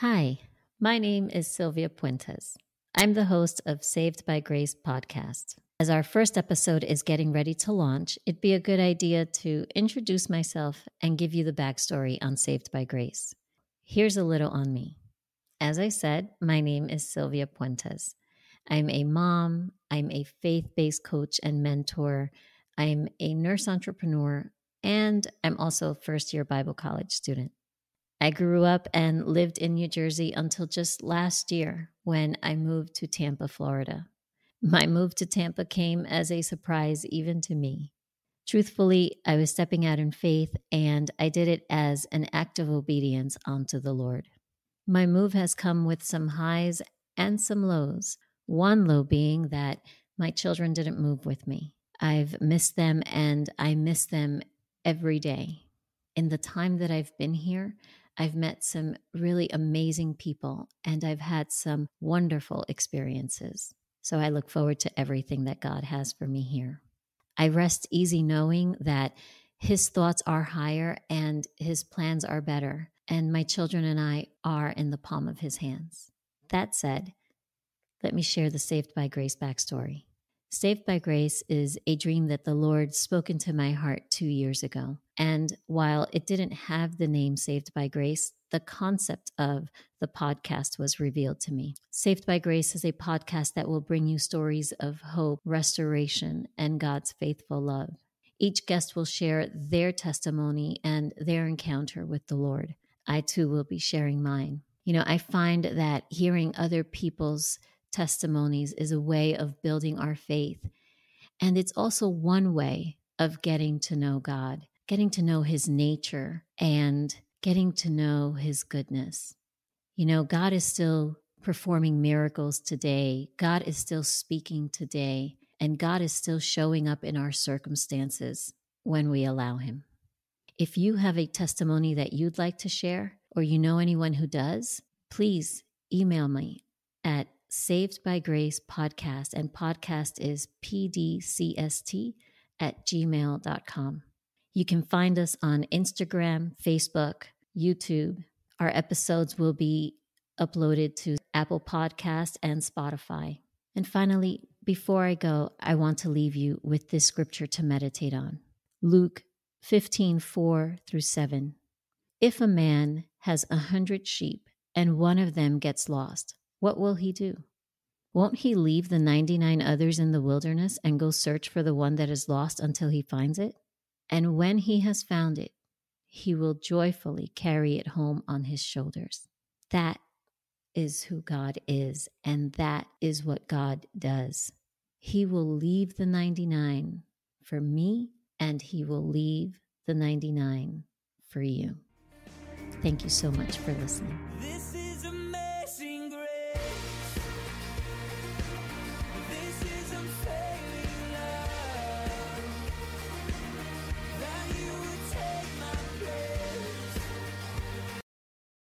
Hi, my name is Sylvia Puentes. I'm the host of Saved by Grace podcast. As our first episode is getting ready to launch, it'd be a good idea to introduce myself and give you the backstory on Saved by Grace. Here's a little on me. As I said, my name is Sylvia Puentes. I'm a mom, I'm a faith based coach and mentor, I'm a nurse entrepreneur, and I'm also a first year Bible college student. I grew up and lived in New Jersey until just last year when I moved to Tampa, Florida. My move to Tampa came as a surprise even to me. Truthfully, I was stepping out in faith and I did it as an act of obedience unto the Lord. My move has come with some highs and some lows. One low being that my children didn't move with me. I've missed them and I miss them every day. In the time that I've been here, I've met some really amazing people and I've had some wonderful experiences. So I look forward to everything that God has for me here. I rest easy knowing that His thoughts are higher and His plans are better, and my children and I are in the palm of His hands. That said, let me share the Saved by Grace backstory. Saved by Grace is a dream that the Lord spoke into my heart two years ago. And while it didn't have the name Saved by Grace, the concept of the podcast was revealed to me. Saved by Grace is a podcast that will bring you stories of hope, restoration, and God's faithful love. Each guest will share their testimony and their encounter with the Lord. I too will be sharing mine. You know, I find that hearing other people's testimonies is a way of building our faith. And it's also one way of getting to know God, getting to know His nature, and getting to know His goodness. You know, God is still performing miracles today, God is still speaking today, and God is still showing up in our circumstances when we allow Him. If you have a testimony that you'd like to share, or you know anyone who does, please email me at Saved by Grace podcast, and podcast is pdcst at gmail.com. You can find us on Instagram, Facebook, YouTube. Our episodes will be uploaded to Apple Podcast and Spotify. And finally, before I go, I want to leave you with this scripture to meditate on. Luke 15, 4 through 7. If a man has a hundred sheep and one of them gets lost, what will he do? Won't he leave the 99 others in the wilderness and go search for the one that is lost until he finds it? And when he has found it, he will joyfully carry it home on his shoulders. That is who God is, and that is what God does. He will leave the 99 for me, and he will leave the 99 for you. Thank you so much for listening.